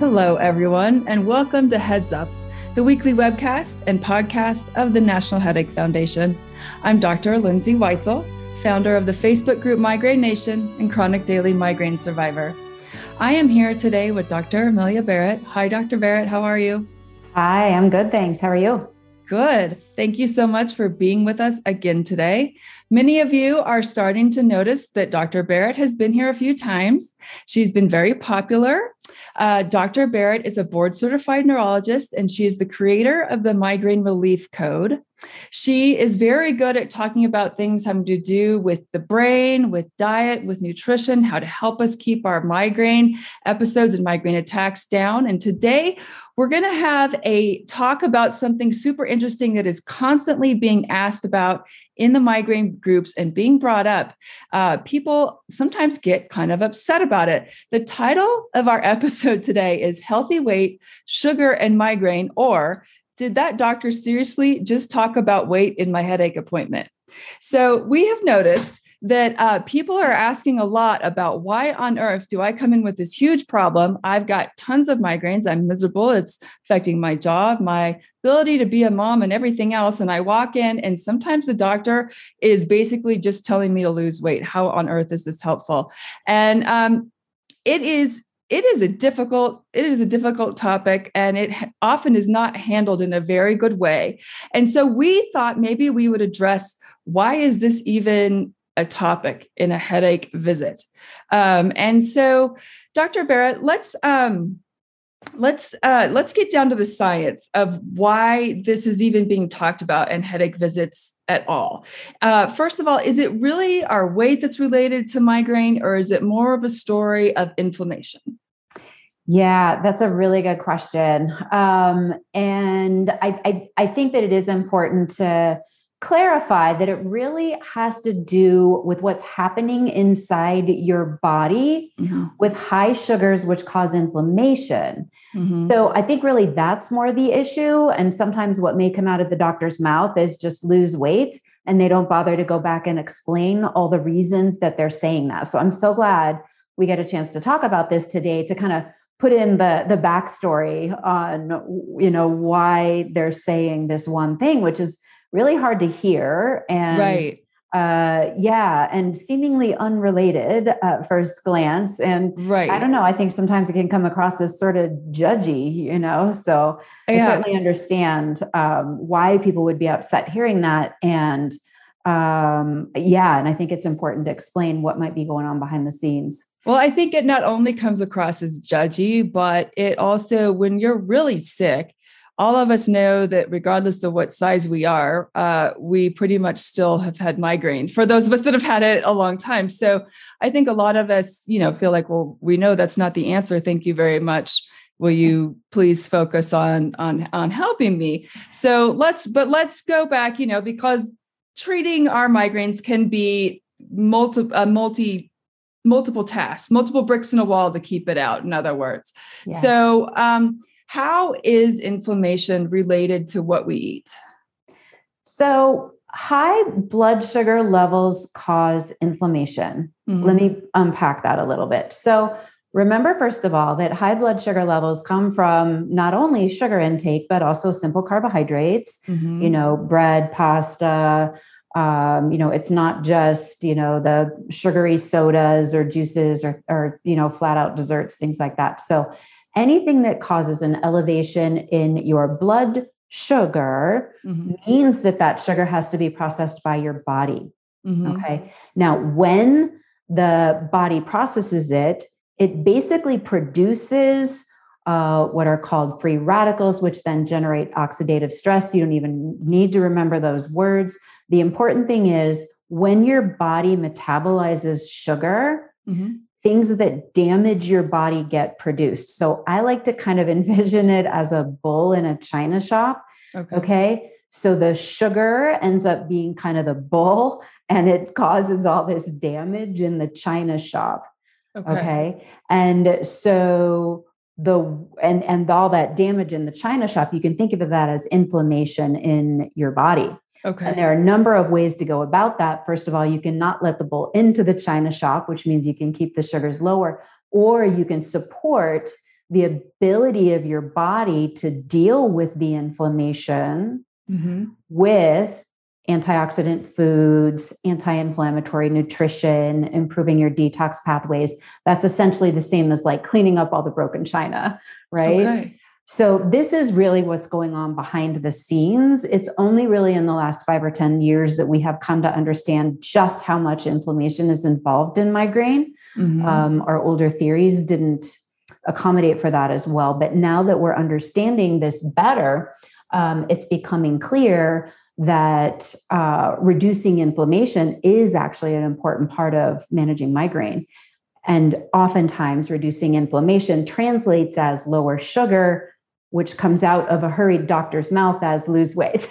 Hello, everyone, and welcome to Heads Up, the weekly webcast and podcast of the National Headache Foundation. I'm Dr. Lindsay Weitzel, founder of the Facebook group Migraine Nation and chronic daily migraine survivor. I am here today with Dr. Amelia Barrett. Hi, Dr. Barrett. How are you? Hi, I'm good. Thanks. How are you? Good. Thank you so much for being with us again today. Many of you are starting to notice that Dr. Barrett has been here a few times. She's been very popular. Uh, Dr. Barrett is a board certified neurologist and she is the creator of the Migraine Relief Code. She is very good at talking about things having to do with the brain, with diet, with nutrition, how to help us keep our migraine episodes and migraine attacks down. And today we're going to have a talk about something super interesting that is constantly being asked about in the migraine groups and being brought up. Uh, people sometimes get kind of upset about it. The title of our episode today is Healthy Weight, Sugar, and Migraine, or did that doctor seriously just talk about weight in my headache appointment? So we have noticed that uh, people are asking a lot about why on earth do I come in with this huge problem? I've got tons of migraines. I'm miserable. It's affecting my job, my ability to be a mom, and everything else. And I walk in, and sometimes the doctor is basically just telling me to lose weight. How on earth is this helpful? And um, it is it is a difficult it is a difficult topic and it often is not handled in a very good way and so we thought maybe we would address why is this even a topic in a headache visit um, and so dr barrett let's um, let's uh, let's get down to the science of why this is even being talked about in headache visits at all. Uh, first of all, is it really our weight that's related to migraine, or is it more of a story of inflammation? Yeah, that's a really good question, um, and I, I I think that it is important to clarify that it really has to do with what's happening inside your body mm-hmm. with high sugars, which cause inflammation. Mm-hmm. So I think really that's more the issue. And sometimes what may come out of the doctor's mouth is just lose weight. And they don't bother to go back and explain all the reasons that they're saying that. So I'm so glad we get a chance to talk about this today to kind of put in the the backstory on you know why they're saying this one thing, which is really hard to hear and right. uh yeah and seemingly unrelated at first glance. And right. i don't know i think sometimes it can come across as sort of judgy you know? So yeah. i certainly understand um why people would be upset hearing that. And um yeah and i think it's important to explain what might be going on behind the scenes. Well, I think it not only comes across as judgy, but it also, when you're really sick, all of us know that regardless of what size we are, uh, we pretty much still have had migraine for those of us that have had it a long time. So I think a lot of us, you know, feel like, well, we know that's not the answer. Thank you very much. Will you please focus on on on helping me? So let's, but let's go back, you know, because treating our migraines can be multi a multi multiple tasks, multiple bricks in a wall to keep it out. In other words, yeah. so um, how is inflammation related to what we eat? So, high blood sugar levels cause inflammation. Mm-hmm. Let me unpack that a little bit. So, remember, first of all, that high blood sugar levels come from not only sugar intake, but also simple carbohydrates, mm-hmm. you know, bread, pasta. Um, you know, it's not just, you know, the sugary sodas or juices or, or, you know, flat out desserts, things like that. So, anything that causes an elevation in your blood sugar mm-hmm. means that that sugar has to be processed by your body. Mm-hmm. Okay. Now, when the body processes it, it basically produces uh, what are called free radicals, which then generate oxidative stress. You don't even need to remember those words. The important thing is when your body metabolizes sugar, mm-hmm things that damage your body get produced. So I like to kind of envision it as a bull in a china shop. Okay. okay. So the sugar ends up being kind of the bull and it causes all this damage in the china shop. Okay. okay. And so the and and all that damage in the china shop, you can think of that as inflammation in your body. Okay. And there are a number of ways to go about that. First of all, you can not let the bull into the china shop, which means you can keep the sugars lower, or you can support the ability of your body to deal with the inflammation mm-hmm. with antioxidant foods, anti inflammatory nutrition, improving your detox pathways. That's essentially the same as like cleaning up all the broken china, right? Okay. So, this is really what's going on behind the scenes. It's only really in the last five or 10 years that we have come to understand just how much inflammation is involved in migraine. Mm-hmm. Um, our older theories didn't accommodate for that as well. But now that we're understanding this better, um, it's becoming clear that uh, reducing inflammation is actually an important part of managing migraine. And oftentimes, reducing inflammation translates as lower sugar, which comes out of a hurried doctor's mouth as lose weight.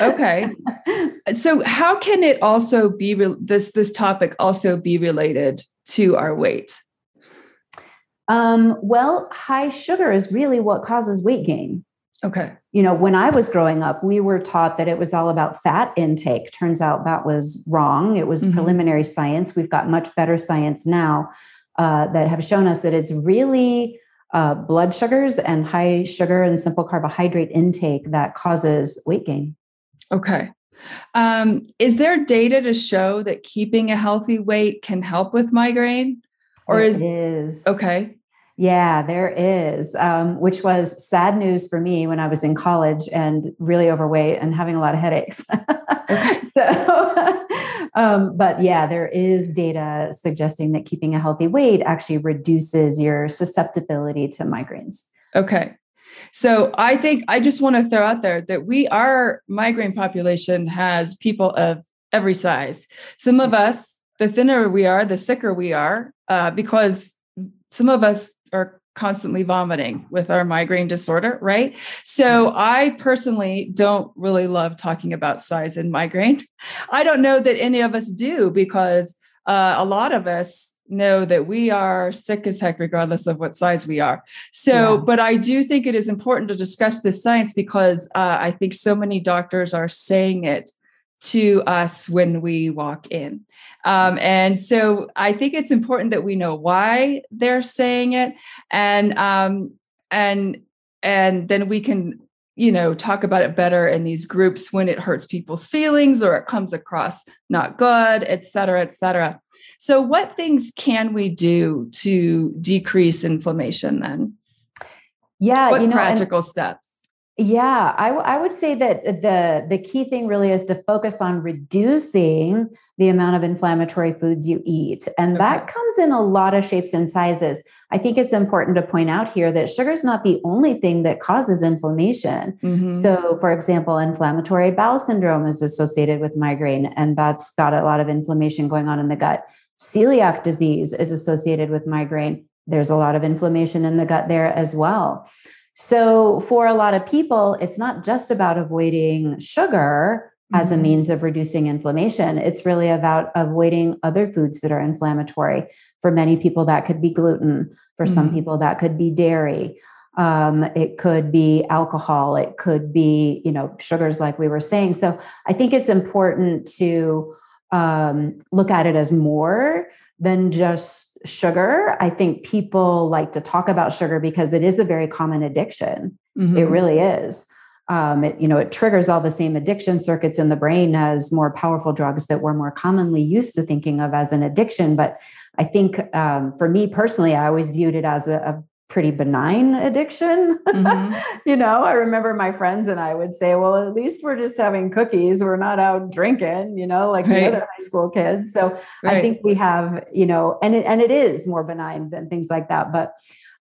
okay. So, how can it also be re- this this topic also be related to our weight? Um, well, high sugar is really what causes weight gain. Okay. You know, when I was growing up, we were taught that it was all about fat intake. Turns out that was wrong. It was mm-hmm. preliminary science. We've got much better science now uh, that have shown us that it's really uh, blood sugars and high sugar and simple carbohydrate intake that causes weight gain. Okay. Um, is there data to show that keeping a healthy weight can help with migraine? Or it is, is okay? Yeah, there is, um, which was sad news for me when I was in college and really overweight and having a lot of headaches. so, um, but yeah, there is data suggesting that keeping a healthy weight actually reduces your susceptibility to migraines. Okay. So I think I just want to throw out there that we, our migraine population has people of every size. Some of us, the thinner we are, the sicker we are, uh, because some of us are constantly vomiting with our migraine disorder, right? So mm-hmm. I personally don't really love talking about size and migraine. I don't know that any of us do because uh, a lot of us know that we are sick as heck regardless of what size we are so yeah. but i do think it is important to discuss this science because uh, i think so many doctors are saying it to us when we walk in. Um, and so I think it's important that we know why they're saying it. And um, and and then we can you know talk about it better in these groups when it hurts people's feelings or it comes across not good et cetera et cetera. So what things can we do to decrease inflammation then? Yeah what you know, practical steps yeah, I, w- I would say that the the key thing really is to focus on reducing the amount of inflammatory foods you eat, and okay. that comes in a lot of shapes and sizes. I think it's important to point out here that sugar is not the only thing that causes inflammation. Mm-hmm. So, for example, inflammatory bowel syndrome is associated with migraine, and that's got a lot of inflammation going on in the gut. Celiac disease is associated with migraine. There's a lot of inflammation in the gut there as well. So, for a lot of people, it's not just about avoiding sugar as mm-hmm. a means of reducing inflammation. It's really about avoiding other foods that are inflammatory. For many people, that could be gluten. For mm-hmm. some people, that could be dairy. Um, it could be alcohol. It could be, you know, sugars, like we were saying. So, I think it's important to um, look at it as more than just sugar. I think people like to talk about sugar because it is a very common addiction. Mm-hmm. It really is. Um, it, you know, it triggers all the same addiction circuits in the brain as more powerful drugs that we're more commonly used to thinking of as an addiction. But I think um, for me personally, I always viewed it as a, a pretty benign addiction. Mm-hmm. you know, I remember my friends and I would say, well, at least we're just having cookies. We're not out drinking, you know, like right. the other high school kids. So right. I think we have, you know, and it, and it is more benign than things like that. But,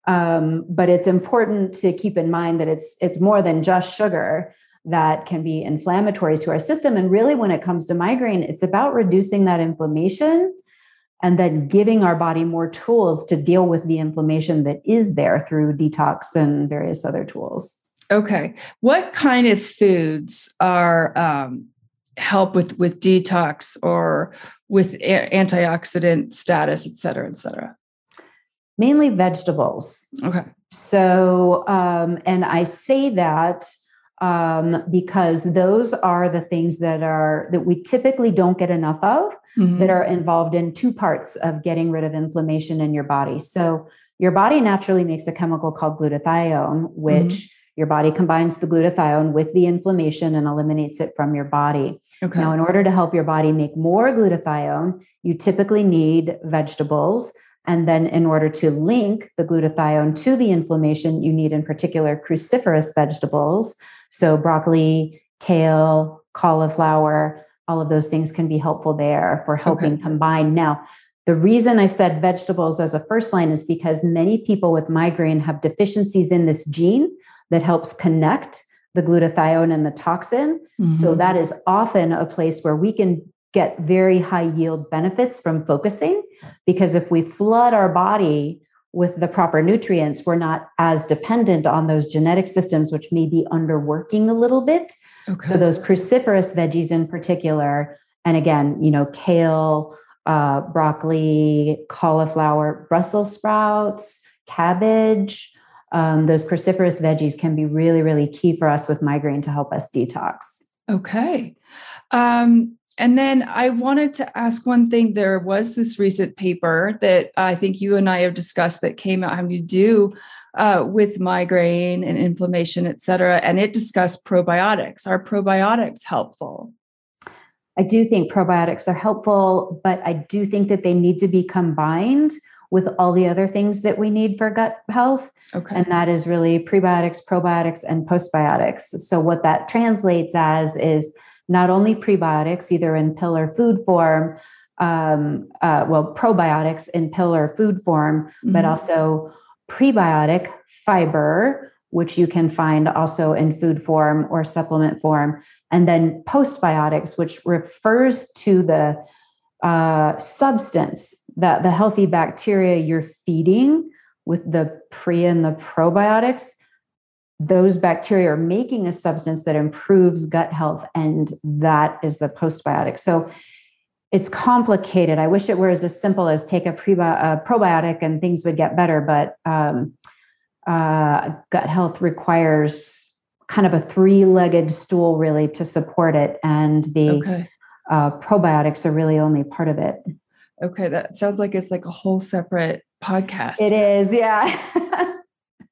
um, but it's important to keep in mind that it's, it's more than just sugar that can be inflammatory to our system. And really, when it comes to migraine, it's about reducing that inflammation and then giving our body more tools to deal with the inflammation that is there through detox and various other tools. Okay, what kind of foods are um, help with with detox or with a- antioxidant status, et cetera, et cetera? Mainly vegetables. Okay. So, um, and I say that um, because those are the things that are that we typically don't get enough of mm-hmm. that are involved in two parts of getting rid of inflammation in your body so your body naturally makes a chemical called glutathione which mm-hmm. your body combines the glutathione with the inflammation and eliminates it from your body okay. now in order to help your body make more glutathione you typically need vegetables and then, in order to link the glutathione to the inflammation, you need, in particular, cruciferous vegetables. So, broccoli, kale, cauliflower, all of those things can be helpful there for helping okay. combine. Now, the reason I said vegetables as a first line is because many people with migraine have deficiencies in this gene that helps connect the glutathione and the toxin. Mm-hmm. So, that is often a place where we can get very high yield benefits from focusing because if we flood our body with the proper nutrients, we're not as dependent on those genetic systems, which may be underworking a little bit. Okay. So, those cruciferous veggies in particular, and again, you know, kale, uh, broccoli, cauliflower, Brussels sprouts, cabbage, um, those cruciferous veggies can be really, really key for us with migraine to help us detox. Okay. Um, and then I wanted to ask one thing. There was this recent paper that I think you and I have discussed that came out having to do uh, with migraine and inflammation, et cetera. And it discussed probiotics. Are probiotics helpful? I do think probiotics are helpful, but I do think that they need to be combined with all the other things that we need for gut health. Okay. And that is really prebiotics, probiotics, and postbiotics. So, what that translates as is not only prebiotics, either in pill or food form, um, uh, well, probiotics in pill or food form, mm-hmm. but also prebiotic fiber, which you can find also in food form or supplement form, and then postbiotics, which refers to the uh, substance that the healthy bacteria you're feeding with the pre and the probiotics those bacteria are making a substance that improves gut health, and that is the postbiotic. So it's complicated. I wish it were as simple as take a, prebi- a probiotic and things would get better, but um, uh, gut health requires kind of a three-legged stool really to support it, and the okay. uh, probiotics are really only part of it. Okay, that sounds like it's like a whole separate podcast. It is, yeah.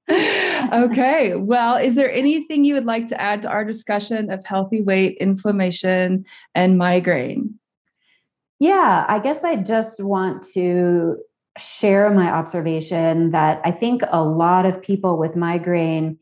okay. Well, is there anything you would like to add to our discussion of healthy weight, inflammation, and migraine? Yeah, I guess I just want to share my observation that I think a lot of people with migraine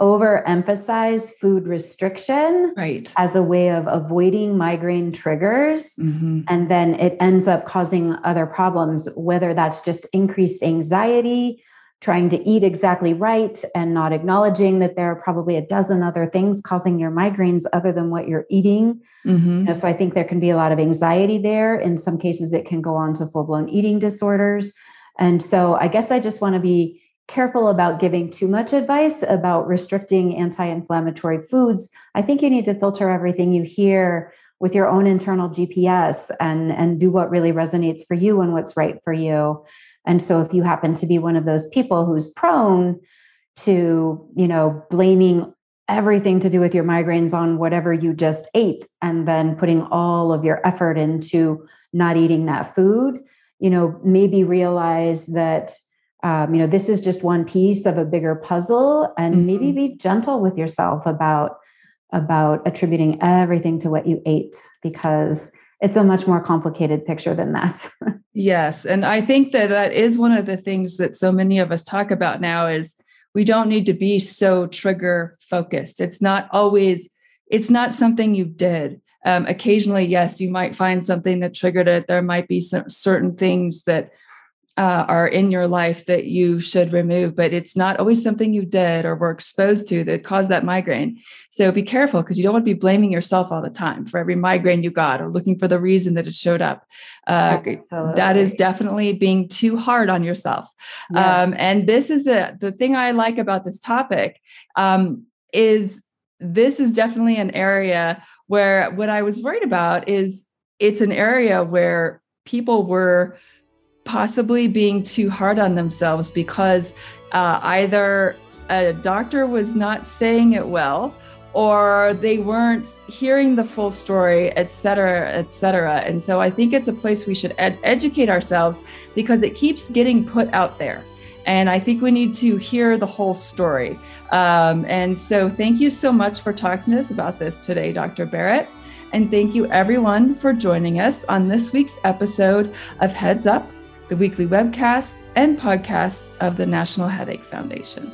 overemphasize food restriction right. as a way of avoiding migraine triggers. Mm-hmm. And then it ends up causing other problems, whether that's just increased anxiety trying to eat exactly right and not acknowledging that there are probably a dozen other things causing your migraines other than what you're eating. Mm-hmm. You know, so I think there can be a lot of anxiety there. In some cases, it can go on to full blown eating disorders. And so I guess I just want to be careful about giving too much advice about restricting anti inflammatory foods. I think you need to filter everything you hear with your own internal GPS and, and do what really resonates for you and what's right for you. And so if you happen to be one of those people who's prone to, you know, blaming everything to do with your migraines on whatever you just ate and then putting all of your effort into not eating that food, you know, maybe realize that um, you know this is just one piece of a bigger puzzle and mm-hmm. maybe be gentle with yourself about about attributing everything to what you ate because it's a much more complicated picture than that. yes, and I think that that is one of the things that so many of us talk about now is we don't need to be so trigger focused. It's not always it's not something you did. Um, occasionally, yes, you might find something that triggered it. There might be some certain things that uh, are in your life that you should remove, but it's not always something you did or were exposed to that caused that migraine. So be careful because you don't want to be blaming yourself all the time for every migraine you got or looking for the reason that it showed up. Uh, that is definitely being too hard on yourself. Yes. Um, and this is a, the thing I like about this topic um, is this is definitely an area where what I was worried about is it's an area where people were possibly being too hard on themselves because uh, either a doctor was not saying it well or they weren't hearing the full story, et cetera, et cetera. And so I think it's a place we should ed- educate ourselves because it keeps getting put out there. And I think we need to hear the whole story. Um, and so thank you so much for talking to us about this today, Dr. Barrett. And thank you everyone for joining us on this week's episode of Heads Up, the weekly webcast and podcast of the National Headache Foundation.